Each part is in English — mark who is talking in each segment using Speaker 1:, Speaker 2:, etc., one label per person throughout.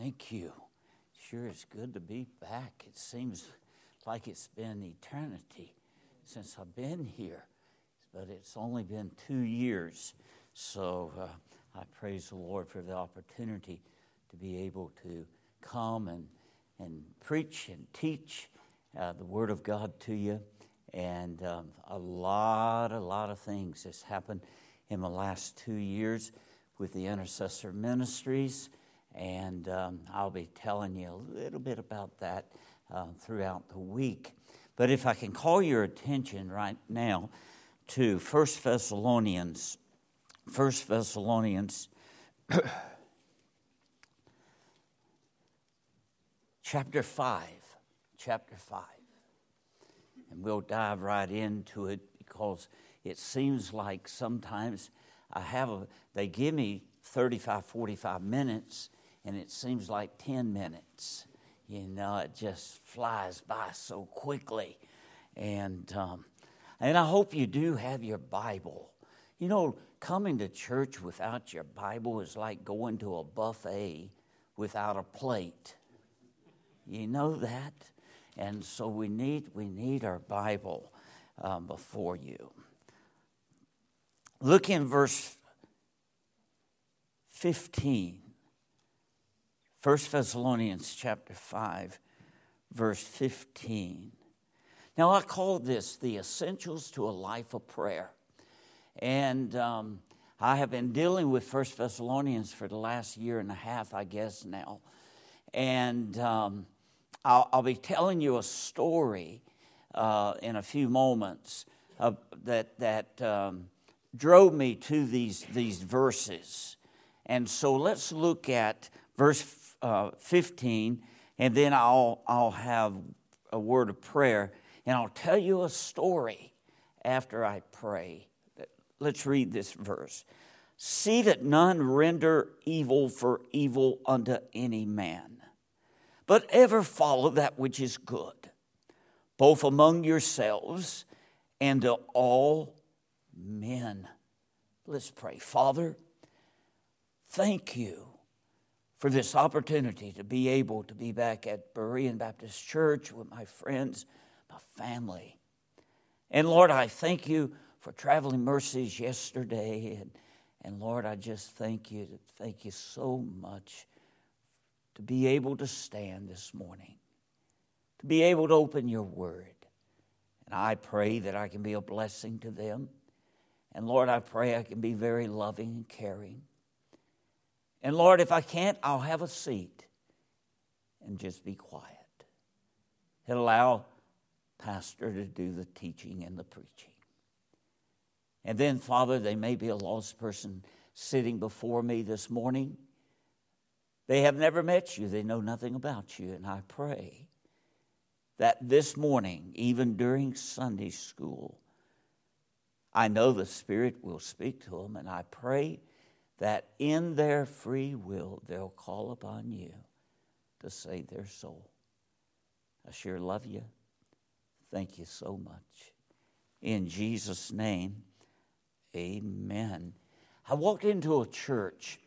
Speaker 1: Thank you. Sure, it's good to be back. It seems like it's been eternity since I've been here, but it's only been two years. So uh, I praise the Lord for the opportunity to be able to come and, and preach and teach uh, the Word of God to you. And um, a lot, a lot of things has happened in the last two years with the intercessor ministries. And um, I'll be telling you a little bit about that uh, throughout the week. But if I can call your attention right now to 1 Thessalonians, 1 Thessalonians chapter 5, chapter 5. And we'll dive right into it because it seems like sometimes I have a, they give me 35, 45 minutes, and it seems like 10 minutes. You know, it just flies by so quickly. And, um, and I hope you do have your Bible. You know, coming to church without your Bible is like going to a buffet without a plate. You know that? And so we need, we need our Bible um, before you. Look in verse 15. 1 Thessalonians chapter 5, verse 15. Now, I call this the essentials to a life of prayer. And um, I have been dealing with 1 Thessalonians for the last year and a half, I guess, now. And um, I'll, I'll, be telling you a story uh, in a few moments uh, that, that um, drove me to these, these verses. And so let's look at verse uh, 15, and then I'll, I'll have a word of prayer, and I'll tell you a story after I pray. Let's read this verse. See that none render evil for evil unto any man, but ever follow that which is good, both among yourselves and to all men. Let's pray. Father, thank you for this opportunity to be able to be back at Berean Baptist Church with my friends, my family. And Lord, I thank you for traveling mercies yesterday. And, and Lord, I just thank you. Thank you so much to be able to stand this morning, to be able to open your word. And I pray that I can be a blessing to them. And Lord, I pray I can be very loving and caring. And Lord, if I can't, I'll have a seat and just be quiet. And allow Pastor to do the teaching and the preaching. And then, Father, they may be a lost person sitting before me this morning. They have never met you, they know nothing about you. And I pray that this morning, even during Sunday school, I know the Spirit will speak to them, and I pray that in their free will they'll call upon you to save their soul. I sure love you. Thank you so much. In Jesus' name, amen. I walked into a church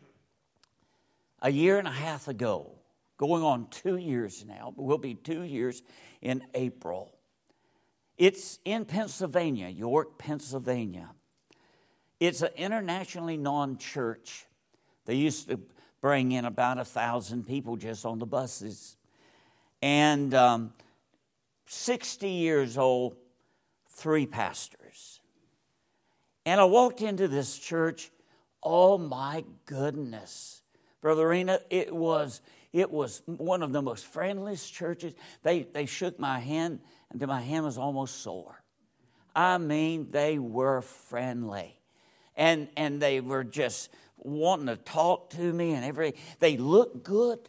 Speaker 1: a year and a half ago, going on two years now, but will be two years in April. It's in Pennsylvania, York, Pennsylvania. It's an internationally known church. They used to bring in about a thousand people just on the buses. And um, 60 years old, three pastors. And I walked into this church. Oh my goodness. Brother Reno, it was, it was one of the most friendliest churches. They, they shook my hand until my hand was almost sore. I mean, they were friendly. And, and they were just wanting to talk to me and every they looked good.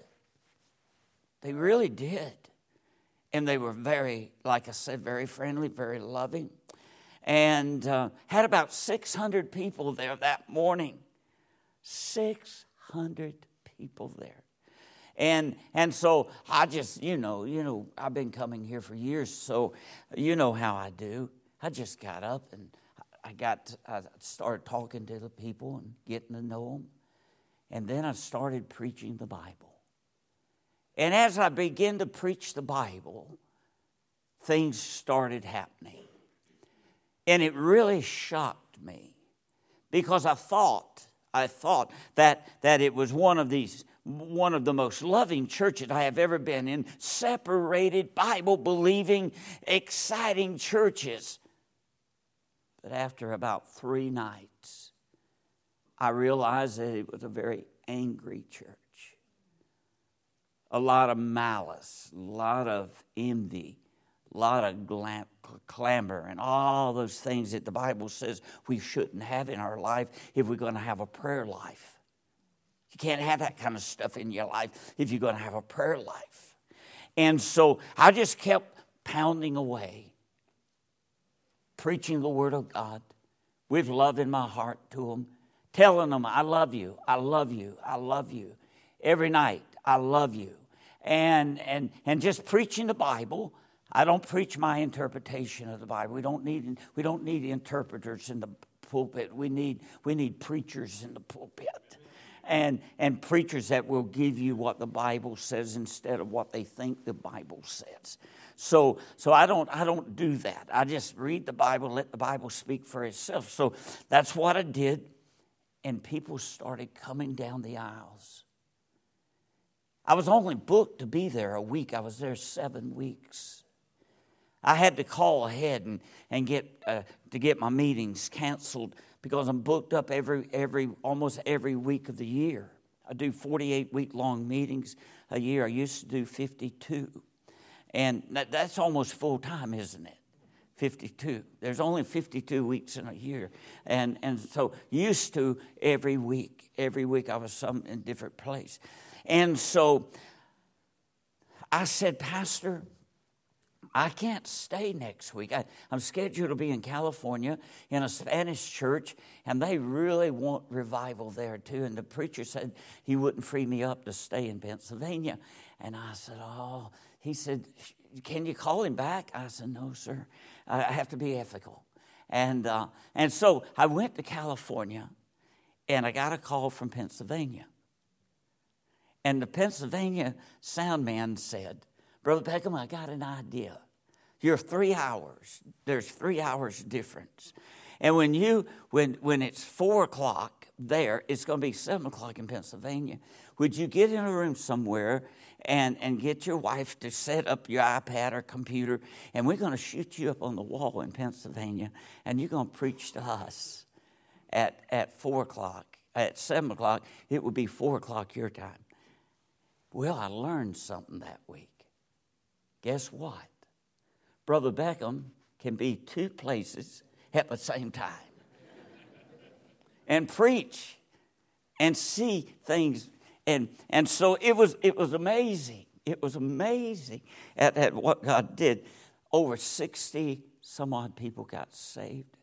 Speaker 1: They really did. And they were very, like I said, very friendly, very loving. And uh, had about 600 people there that morning. 600 people there. And and so I just, you know, you know, I've been coming here for years, so you know how I do. I just got up and I got I started talking to the people and getting to know them. And then I started preaching the Bible. And as I began to preach the Bible, things started happening. And it really shocked me because I thought, I thought that, that it was one of these one of the most loving churches I have ever been in, separated, Bible believing, exciting churches. But after about three nights, I realized that it was a very angry church. A lot of malice, a lot of envy, a lot of glam- clamor, and all those things that the Bible says we shouldn't have in our life if we're going to have a prayer life. You can't have that kind of stuff in your life if you're going to have a prayer life. And so I just kept pounding away, preaching the Word of God with love in my heart to them, telling them, I love you, I love you, I love you. Every night, I love you. And, and, and just preaching the Bible. I don't preach my interpretation of the Bible. We don't need, we don't need interpreters in the pulpit. We need, we need preachers in the pulpit and, and preachers that will give you what the Bible says instead of what they think the Bible says. So, so I, don't, I don't do that. I just read the Bible, let the Bible speak for itself. So that's what I did, and people started coming down the aisles. I was only booked to be there a week, I was there seven weeks. I had to call ahead and, and get, uh, to get my meetings canceled because I'm booked up every, every, almost every week of the year. I do 48 week long meetings a year. I used to do 52. And that, that's almost full time, isn't it? 52. There's only 52 weeks in a year. And, and so used to every week. Every week I was some in different place. And so I said, Pastor, I can't stay next week. I, am scheduled to be in California in a Spanish church, and they really want revival there too. And the preacher said he wouldn't free me up to stay in Pennsylvania. And I said, Oh, he said, Can you call him back? I said, No, sir. I have to be ethical. And, uh, and so I went to California, and I got a call from Pennsylvania. And the Pennsylvania sound man said, Brother Beckham, I got an idea. You're three hours. There's three hours difference. And when you when when it's four o'clock there, it's going to be seven o'clock in Pennsylvania. Would you get in a room somewhere and, and get your wife to set up your iPad or computer, and we're going to shoot you up on the wall in Pennsylvania, and you're going to preach to us at, at four o'clock. At seven o'clock, it would be four o'clock your time. Well, I learned something that week. Guess what? Brother Beckham can be two places at the same time and preach and see things. And, and so it was, it was amazing. It was amazing at, at what God did. Over 60 some odd people got saved.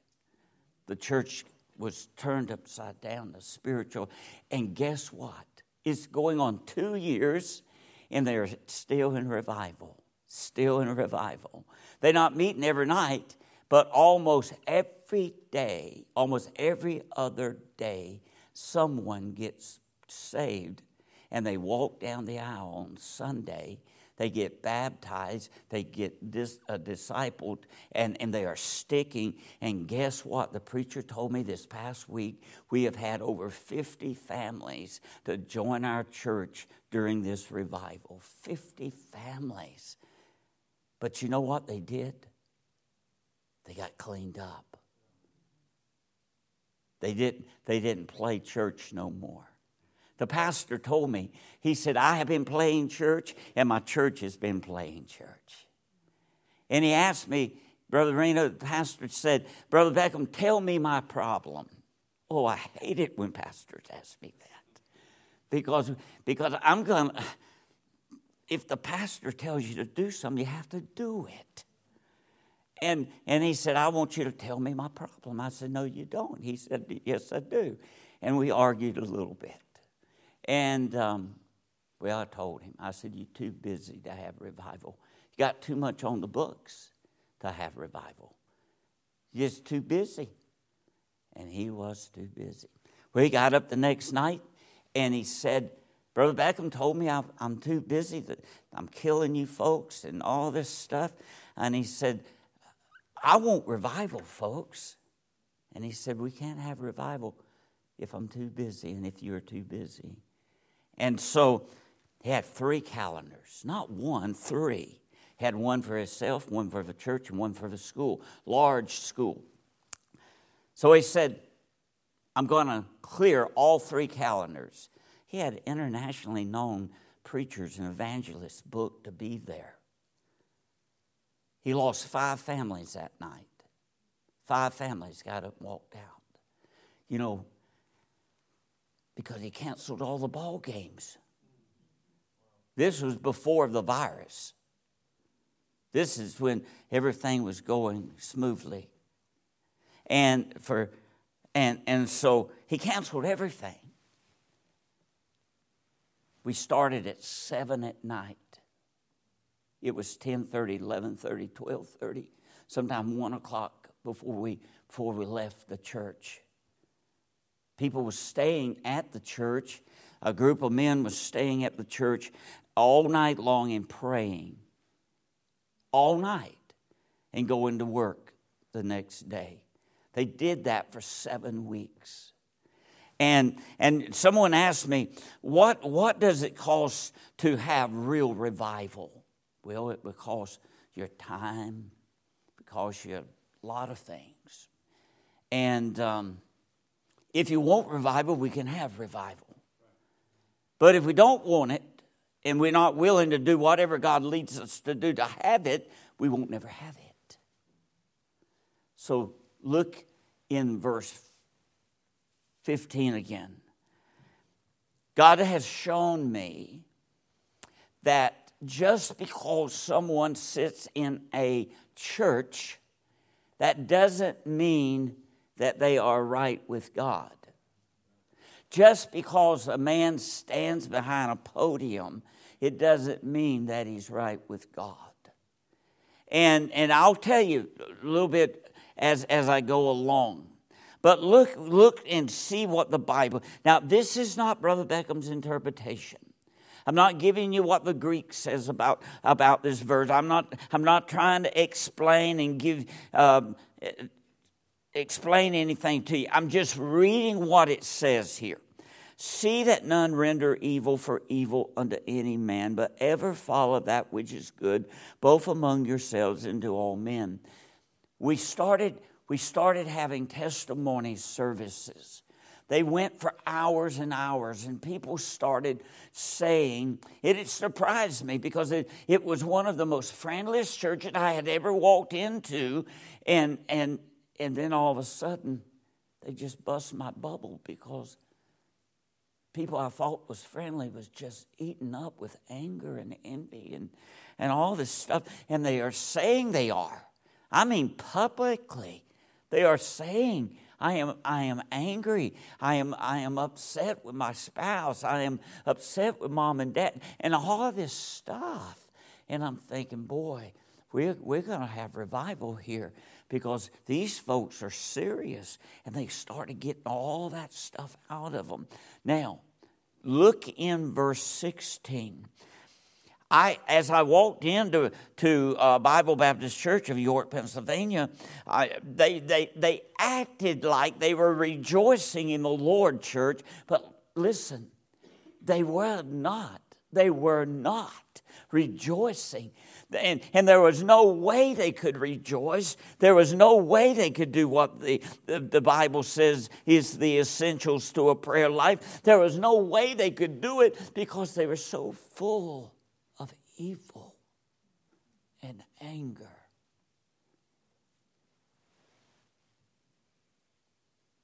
Speaker 1: The church was turned upside down, the spiritual. And guess what? It's going on two years, and they're still in revival still in revival. They're not meeting every night, but almost every day, almost every other day, someone gets saved and they walk down the aisle on Sunday. They get baptized, they get dis, uh, discipled, and, and they are sticking. And guess what? The preacher told me this past week we have had over 50 families to join our church during this revival. 50 families. But you know what they did? They got cleaned up. They didn't, they didn't play church no more. The pastor told me, he said, I have been playing church and my church has been playing church. And he asked me, Brother Reno, the pastor said, Brother Beckham, tell me my problem. Oh, I hate it when pastors ask me that. Because, because I'm going to if the pastor tells you to do something, you have to do it. And, and he said, I want you to tell me my problem. I said, No, you don't. He said, Yes, I do. And we argued a little bit. And, um, well, I told him, I said, You're too busy to have revival. You got too much on the books to have revival. You're just too busy. And he was too busy. Well, he got up the next night and he said, Brother Beckham told me I'm, I'm too busy, that I'm killing you folks and all this stuff. And he said, I want revival, folks. And he said, We can't have revival if I'm too busy and if you're too busy. And so he had three calendars, not one, three. He had one for himself, one for the church, and one for the school, large school. So he said, I'm going to clear all three calendars. He had internationally known preachers and evangelists booked to be there. He lost five families that night. Five families got up and walked out. You know, because he canceled all the ball games. This was before the virus. This is when everything was going smoothly. And for and and so he canceled everything. We started at 7 at night. It was 10:30, 11:30, 12:30, sometime 1 o'clock before we before we left the church. People were staying at the church. A group of men was staying at the church all night long and praying. All night and going to work the next day. They did that for seven weeks. And, and someone asked me, what, what does it cost to have real revival? Well, it will cost your time, because you a lot of things. And um, if you want revival, we can have revival. But if we don't want it, and we're not willing to do whatever God leads us to do to have it, we won't never have it. So look in verse 15 again. God has shown me that just because someone sits in a church, that doesn't mean that they are right with God. Just because a man stands behind a podium, it doesn't mean that he's right with God. And, and I'll tell you a little bit as, as I go along. But look, look and see what the Bible. Now, this is not Brother Beckham's interpretation. I'm not giving you what the Greek says about, about this verse. I'm not, I'm not trying to explain and give uh, explain anything to you. I'm just reading what it says here. See that none render evil for evil unto any man, but ever follow that which is good, both among yourselves and to all men. We started, we started having testimony services. They went for hours and hours, and people started saying, it, it surprised me because it, it was one of the most friendliest churches I had ever walked into, and, and, and then all of a sudden, they just bust my bubble because people I thought was friendly was just eaten up with anger and envy and, and all this stuff. And they are saying they are. I mean, publicly, they are saying, I am, I am angry. I am, I am upset with my spouse. I am upset with mom and dad, and all this stuff. And I'm thinking, boy, we're, we're going to have revival here because these folks are serious and they started getting all that stuff out of them. Now, look in verse 16. I, as I walked into to uh, Bible Baptist Church of York, Pennsylvania, I, they, they, they acted like they were rejoicing in the Lord, church. But listen, they were not. They were not rejoicing and, and there was no way they could rejoice. There was no way they could do what the, the, the Bible says is the essentials to a prayer life. There was no way they could do it because they were so full of evil and anger.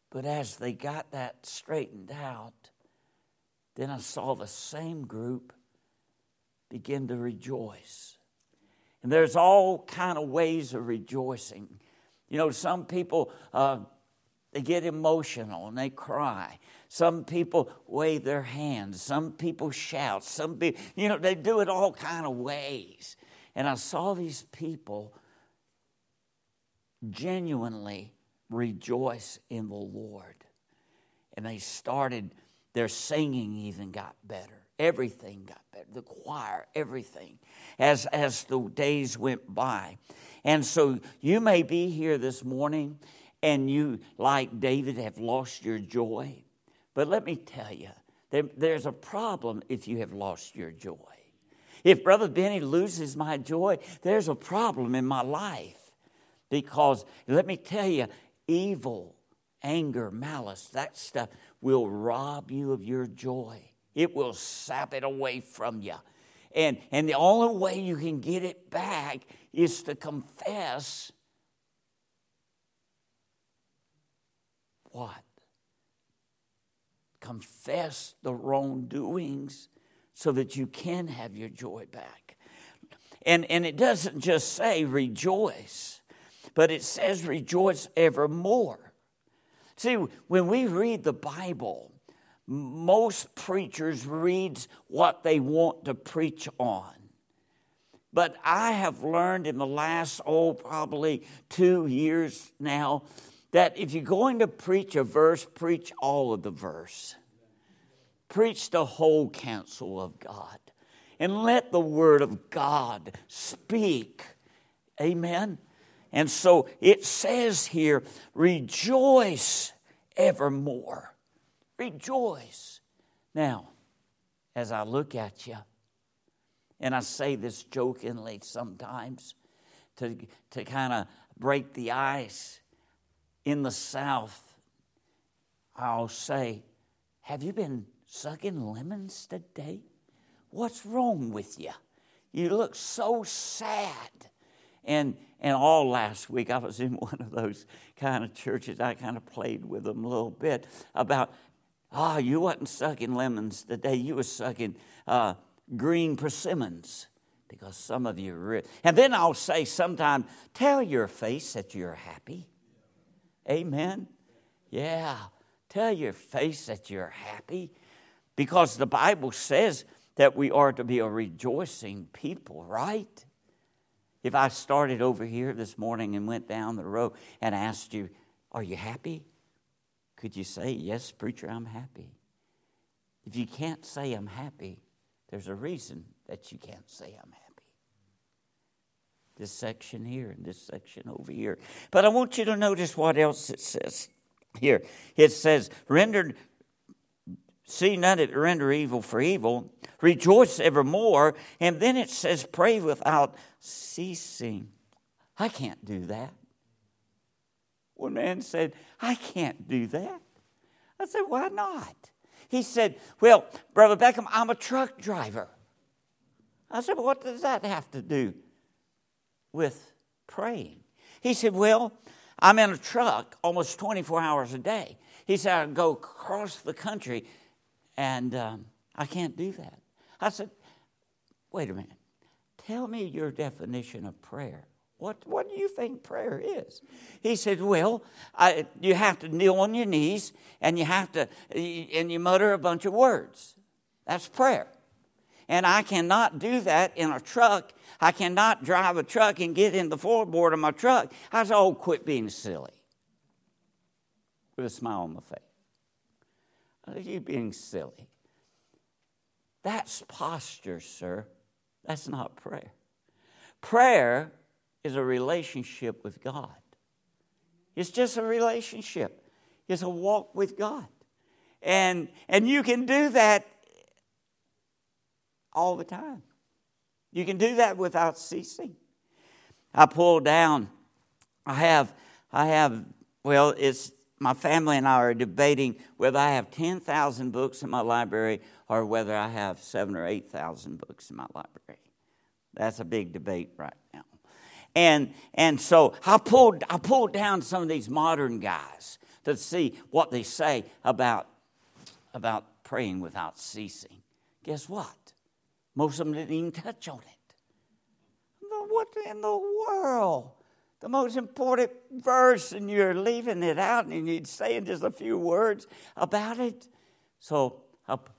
Speaker 1: But as they got that straightened out, then I saw the same group begin to rejoice. And there's all kind of ways of rejoicing. You know, some people uh, they get emotional and they cry. Some people wave their hands. Some people shout. Some people, you know, they do it all kind of ways. And I saw these people genuinely rejoice in the Lord. And they started, their singing even got better. Everything got better. The choir, everything, as, as the days went by. And so you may be here this morning and you, like David, have lost your joy. But let me tell you, there, there's a problem if you have lost your joy. If Brother Benny loses my joy, there's a problem in my life. Because let me tell you, evil, anger, malice, that stuff will rob you of your joy. It will sap it away from you. And, and the only way you can get it back is to confess what? Confess the wrongdoings so that you can have your joy back. And, and it doesn't just say rejoice, but it says rejoice evermore. See, when we read the Bible, most preachers read what they want to preach on. But I have learned in the last, oh, probably two years now, that if you're going to preach a verse, preach all of the verse. Preach the whole counsel of God. And let the word of God speak. Amen. And so it says here, rejoice evermore. Rejoice. Now, as I look at you, and I say this jokingly sometimes to, to kind of break the ice in the South, I'll say, Have you been sucking lemons today? What's wrong with you? You look so sad. And, and all last week, I was in one of those kind of churches. I kind of played with them a little bit about, oh, you wasn't sucking lemons today. You were sucking uh, green persimmons because some of you are. And then I'll say sometime, tell your face that you're happy. Amen. Yeah. Tell your face that you're happy because the Bible says that we are to be a rejoicing people, right? If I started over here this morning and went down the road and asked you, Are you happy? Could you say, Yes, preacher, I'm happy? If you can't say I'm happy, there's a reason that you can't say I'm happy. This section here and this section over here. But I want you to notice what else it says here. It says, rendered see none it render evil for evil, rejoice evermore, and then it says, pray without ceasing. I can't do that. One man said, I can't do that. I said, why not? He said, Well, Brother Beckham, I'm a truck driver. I said, What does that have to do with praying? He said, Well, I'm in a truck almost 24 hours a day. He said, I go across the country and um, I can't do that. I said, Wait a minute. Tell me your definition of prayer. What, what do you think prayer is? He said, Well, I, you have to kneel on your knees and you have to, and you mutter a bunch of words. That's prayer. And I cannot do that in a truck. I cannot drive a truck and get in the floorboard of my truck. I said, Oh, quit being silly. With a smile on my face. Are you being silly? That's posture, sir. That's not prayer. Prayer is a relationship with God. It's just a relationship. It's a walk with God. And, and you can do that all the time. You can do that without ceasing. I pull down, I have, I have, well, it's my family and I are debating whether I have 10,000 books in my library or whether I have seven or 8,000 books in my library. That's a big debate right now. And, and so I pulled, I pulled down some of these modern guys to see what they say about, about praying without ceasing. Guess what? Most of them didn't even touch on it. What in the world? The most important verse, and you're leaving it out, and you're saying just a few words about it. So, up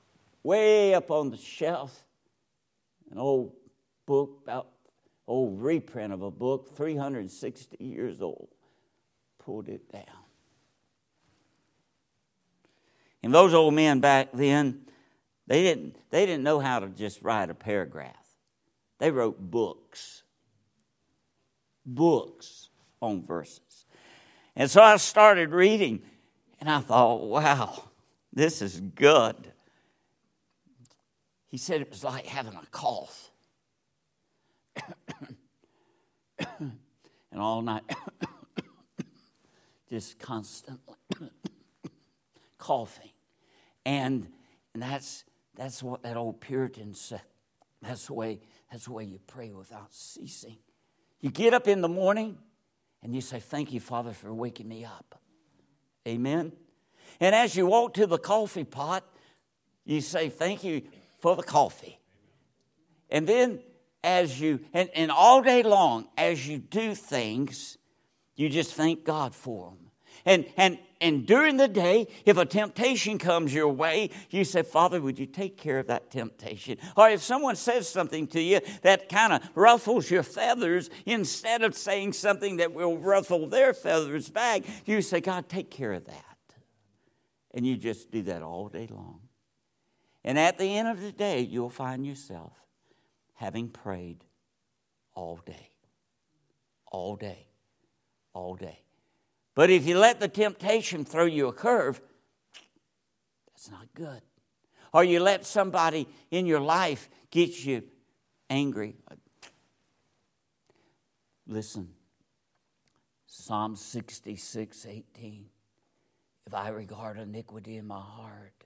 Speaker 1: way up on the shelf, an old book about old reprint of a book, 360 years old. Pulled it down. And those old men back then, They didn't, they didn't know how to just write a paragraph. They wrote books. Books on verses. And so I started reading, and I thought, wow, this is good. He said it was like having a cough. and all night, just constantly coughing. And, and that's, that's what that old Puritan said. That's the, way, that's the way you pray without ceasing. You get up in the morning and you say, Thank you, Father, for waking me up. Amen. And as you walk to the coffee pot, you say, Thank you for the coffee. And then as you, and, and all day long, as you do things, you just thank God for them. And, and, and during the day, if a temptation comes your way, you say, Father, would you take care of that temptation? Or if someone says something to you that kind of ruffles your feathers, instead of saying something that will ruffle their feathers back, you say, God, take care of that. And you just do that all day long. And at the end of the day, you'll find yourself having prayed all day. All day. All day. But if you let the temptation throw you a curve, that's not good. Or you let somebody in your life get you angry. Listen, Psalm 66 18. If I regard iniquity in my heart,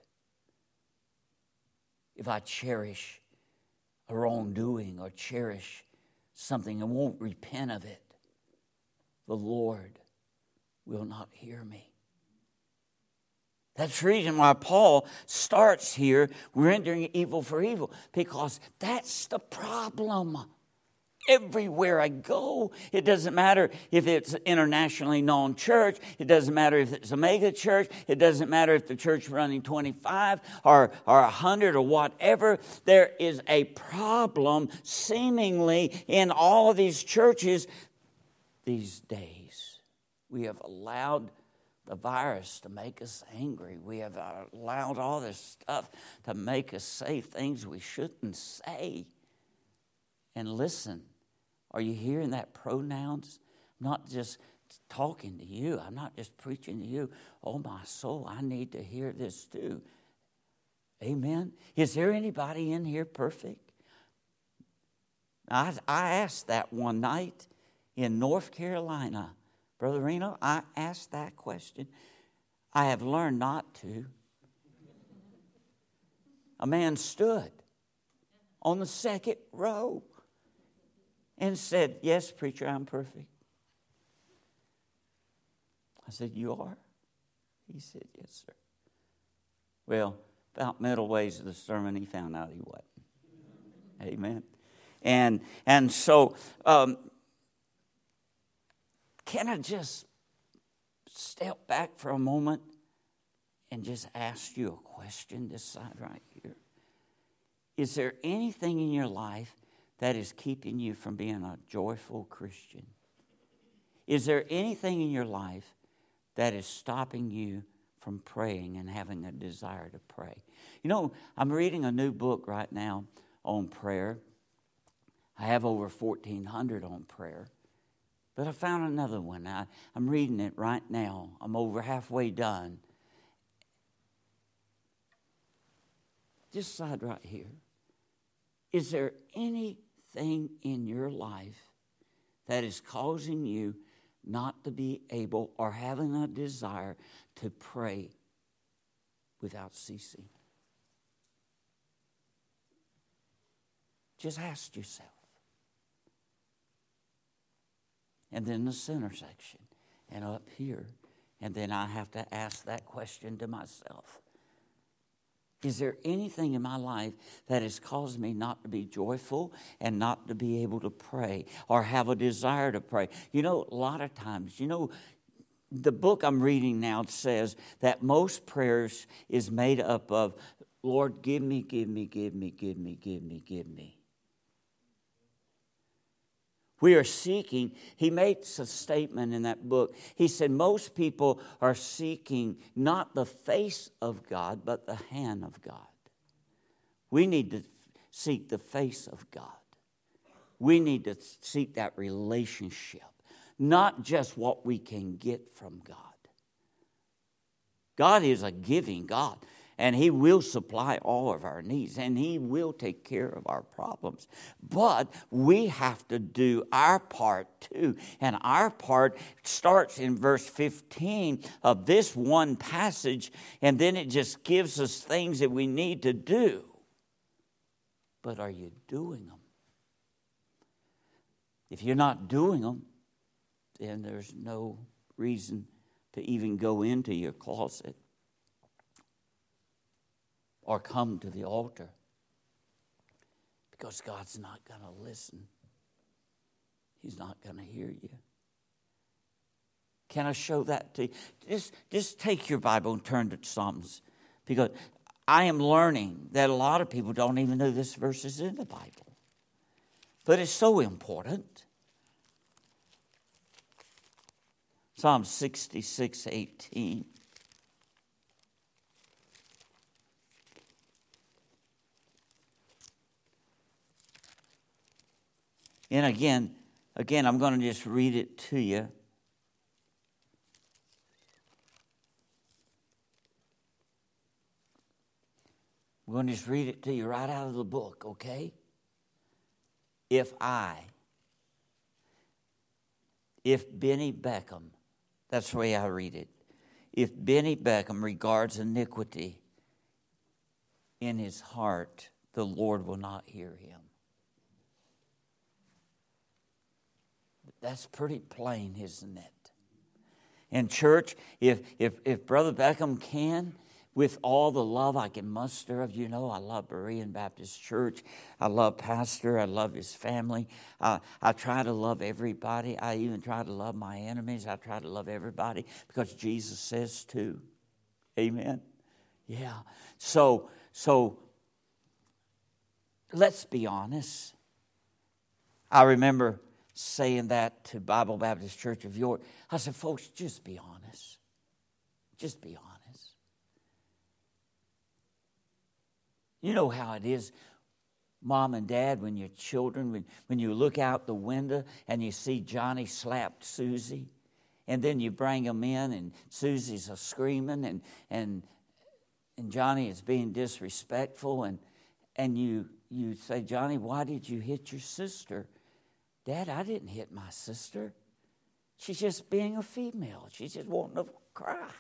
Speaker 1: if I cherish wrongdoing or cherish something and won't repent of it, the Lord will not hear me. That's the reason why Paul starts here rendering evil for evil, because that's the problem. Everywhere I go, it doesn't matter if it's internationally known church, it doesn't matter if it's a mega church, it doesn't matter if the church running 25 or, or 100 or whatever. There is a problem seemingly in all of these churches these days. We have allowed the virus to make us angry. We have allowed all this stuff to make us say things we shouldn't say. And listen, are you hearing that pronouns? I'm not just talking to you, I'm not just preaching to you. Oh, my soul, I need to hear this too. Amen. Is there anybody in here perfect? I, I asked that one night in North Carolina. Brother Reno, I asked that question. I have learned not to. A man stood on the second row and said, Yes, preacher, I'm perfect. I said, You are? He said, Yes, sir. Well, about middle ways of the sermon, he found out he wasn't. Amen. And, and so um, can I just step back for a moment and just ask you a question this side right here? Is there anything in your life that is keeping you from being a joyful Christian? Is there anything in your life that is stopping you from praying and having a desire to pray? You know, I'm reading a new book right now on prayer. I have over 1,400 on prayer. But I found another one. I, I'm reading it right now. I'm over halfway done. This side right here. Is there anything in your life that is causing you not to be able or having a desire to pray without ceasing? Just ask yourself. and then the center section, and up here. And then I have to ask that question to myself Is there anything in my life that has caused me not to be joyful and not to be able to pray or have a desire to pray? You know, a lot of times, you know, the book I'm reading now says that most prayers is made up of, Lord, give me, give me, give me, give me, give me, give me. We are seeking, he makes a statement in that book. He said, Most people are seeking not the face of God, but the hand of God. We need to seek the face of God. We need to seek that relationship, not just what we can get from God. God is a giving God and He will supply all of our needs and He will take care of our problems. But we have to do our part too. And our part starts in verse 15 of this one passage, and then it just gives us things that we need to do. But are you doing them? If you're not doing them, then there's no reason to even go into your closet or come to the altar because God's not going to listen. He's not going to hear you. Can I show that to you? Just, just take your Bible and turn to Psalms because I am learning that a lot of people don't even know this verse is in the Bible. But it's so important. Psalm 66 18. And again, again, I'm going to just read it to you. I'm going to just read it to you right out of the book, okay? If I, if Benny Beckham, that's the way I read it, if Benny Beckham regards iniquity in his heart, the Lord will not hear him. That's pretty plain, isn't it? In church, if, if, if Brother Beckham can, with all the love I can muster of you know, I love Berean Baptist Church. I love Pastor. I love his family. I, I try to love everybody. I even try to love my enemies. I try to love everybody because Jesus says to. Amen. Yeah. So so let's be honest. I remember saying that to Bible Baptist Church of York. I said, folks, just be honest. Just be honest. You know how it is, mom and dad, when your children, when, when you look out the window and you see Johnny slapped Susie, and then you bring them in and Susie's a screaming and, and, and Johnny is being disrespectful and, and you, you say, Johnny, why did you hit your sister? Dad, I didn't hit my sister. She's just being a female. She's just wanting to cry.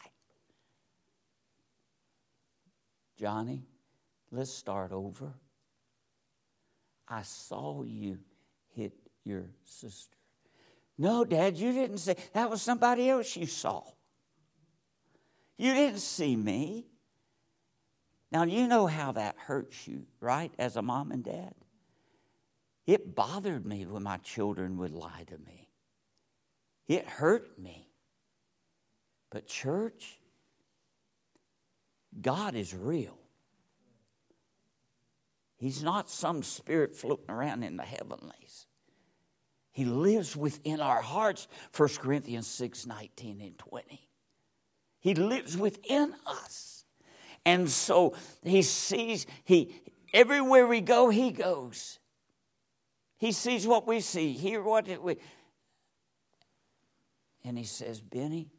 Speaker 1: Johnny, let's start over. I saw you hit your sister. No, Dad, you didn't say that was somebody else you saw. You didn't see me. Now, you know how that hurts you, right, as a mom and dad? It bothered me when my children would lie to me. It hurt me. But, church, God is real. He's not some spirit floating around in the heavenlies. He lives within our hearts, 1 Corinthians 6 19 and 20. He lives within us. And so he sees, he everywhere we go, he goes. He sees what we see, hear what we. And he says, Benny,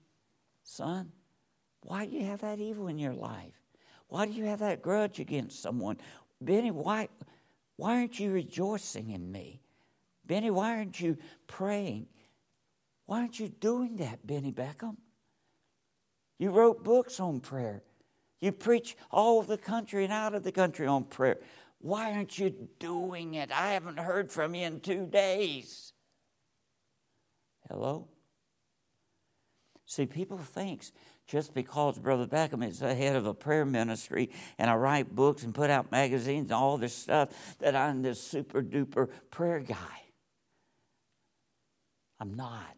Speaker 1: son, why do you have that evil in your life? Why do you have that grudge against someone? Benny, why, why aren't you rejoicing in me? Benny, why aren't you praying? Why aren't you doing that, Benny Beckham? You wrote books on prayer. You preach all over the country and out of the country on prayer. Why aren't you doing it? I haven't heard from you in two days. Hello? See, people think just because Brother Beckham is the head of a prayer ministry and I write books and put out magazines and all this stuff that I'm this super duper prayer guy. I'm not.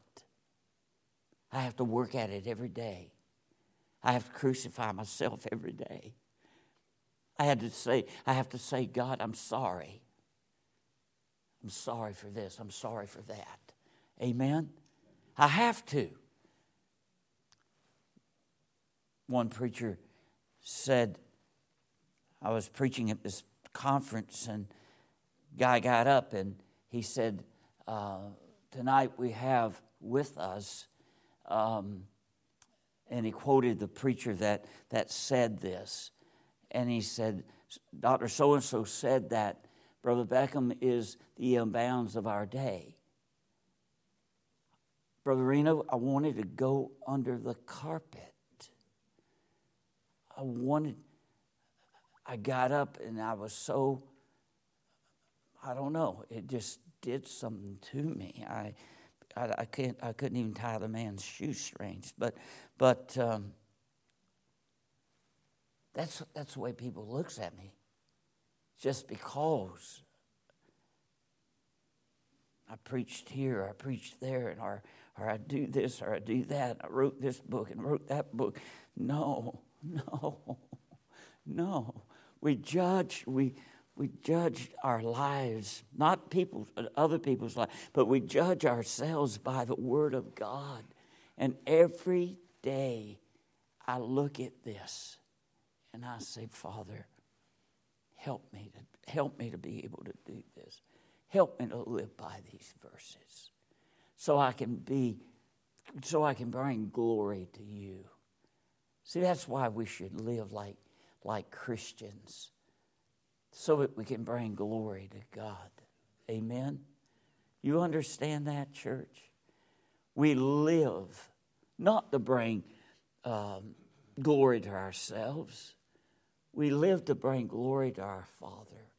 Speaker 1: I have to work at it every day. I have to crucify myself every day. I had to say, I have to say, God, I'm sorry. I'm sorry for this. I'm sorry for that. Amen? I have to. One preacher said, I was preaching at this conference, and guy got up and he said, uh, "Tonight we have with us," um, and he quoted the preacher that that said this, and he said, "Doctor So and So said that Brother Beckham is the bounds of our day." Brother Reno, I wanted to go under the carpet. I wanted, I got up and I was so, I don't know, it just did something to me. I, I, I can't, I couldn't even tie the man's shoestrings, but, but um, that's that's the way people looks at me. Just because I preached here, I preached there, and our or I do this or I do that. I wrote this book and wrote that book. No, no, no. We judge, we, we judge our lives, not people's, other people's lives, but we judge ourselves by the Word of God. And every day I look at this and I say, Father, help me to help me to be able to do this. Help me to live by these verses so I can be, so I can bring glory to you. See, that's why we should live like, like Christians, so that we can bring glory to God. Amen? You understand that, church? We live not to bring um, glory to ourselves, we live to bring glory to our Father.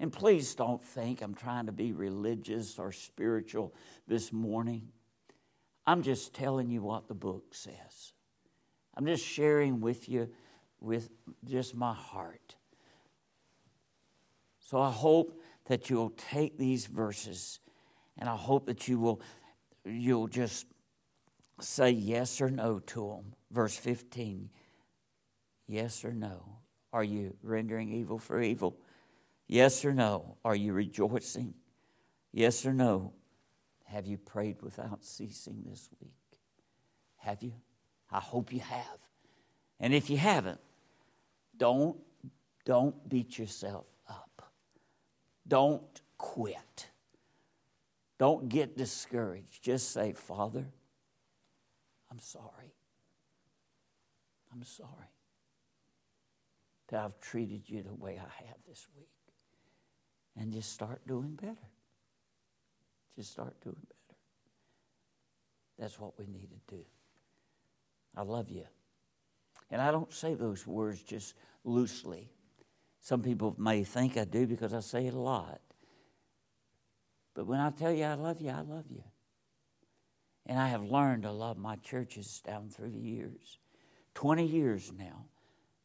Speaker 1: And please don't think I'm trying to be religious or spiritual this morning. I'm just telling you what the book says. I'm just sharing with you with just my heart. So I hope that you'll take these verses and I hope that you will you'll just say yes or no to them. Verse 15. Yes or no? Are you rendering evil for evil? Yes or no? Are you rejoicing? Yes or no? Have you prayed without ceasing this week? Have you? I hope you have. And if you haven't, don't don't beat yourself up. Don't quit. Don't get discouraged. Just say, "Father, I'm sorry. I'm sorry that I've treated you the way I have this week." and just start doing better. Just start doing better. That's what we need to do. I love you. And I don't say those words just loosely. Some people may think I do because I say it a lot. But when I tell you I love you, I love you. And I have learned to love my churches down through the years. 20 years now.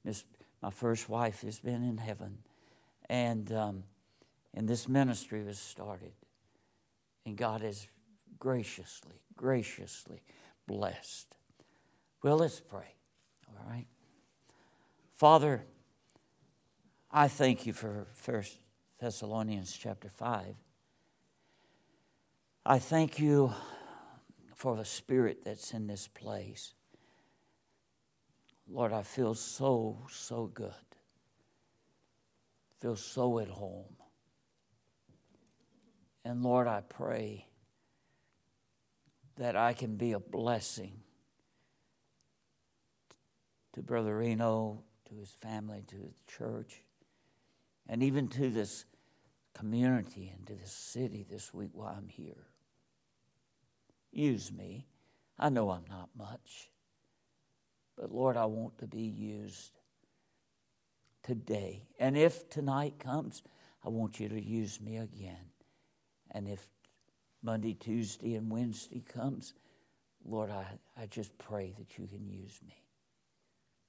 Speaker 1: This, my first wife has been in heaven. And um, and this ministry was started. And God has graciously, graciously blessed. Well, let's pray. All right. Father, I thank you for First Thessalonians chapter 5. I thank you for the spirit that's in this place. Lord, I feel so, so good. Feel so at home. And Lord, I pray that I can be a blessing to Brother Reno, to his family, to the church, and even to this community and to this city this week while I'm here. Use me. I know I'm not much, but Lord, I want to be used today. And if tonight comes, I want you to use me again. And if Monday, Tuesday, and Wednesday comes, Lord, I, I just pray that you can use me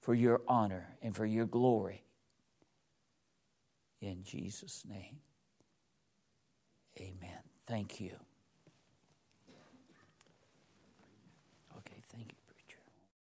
Speaker 1: for your honor and for your glory. In Jesus' name, amen. Thank you. Thank you.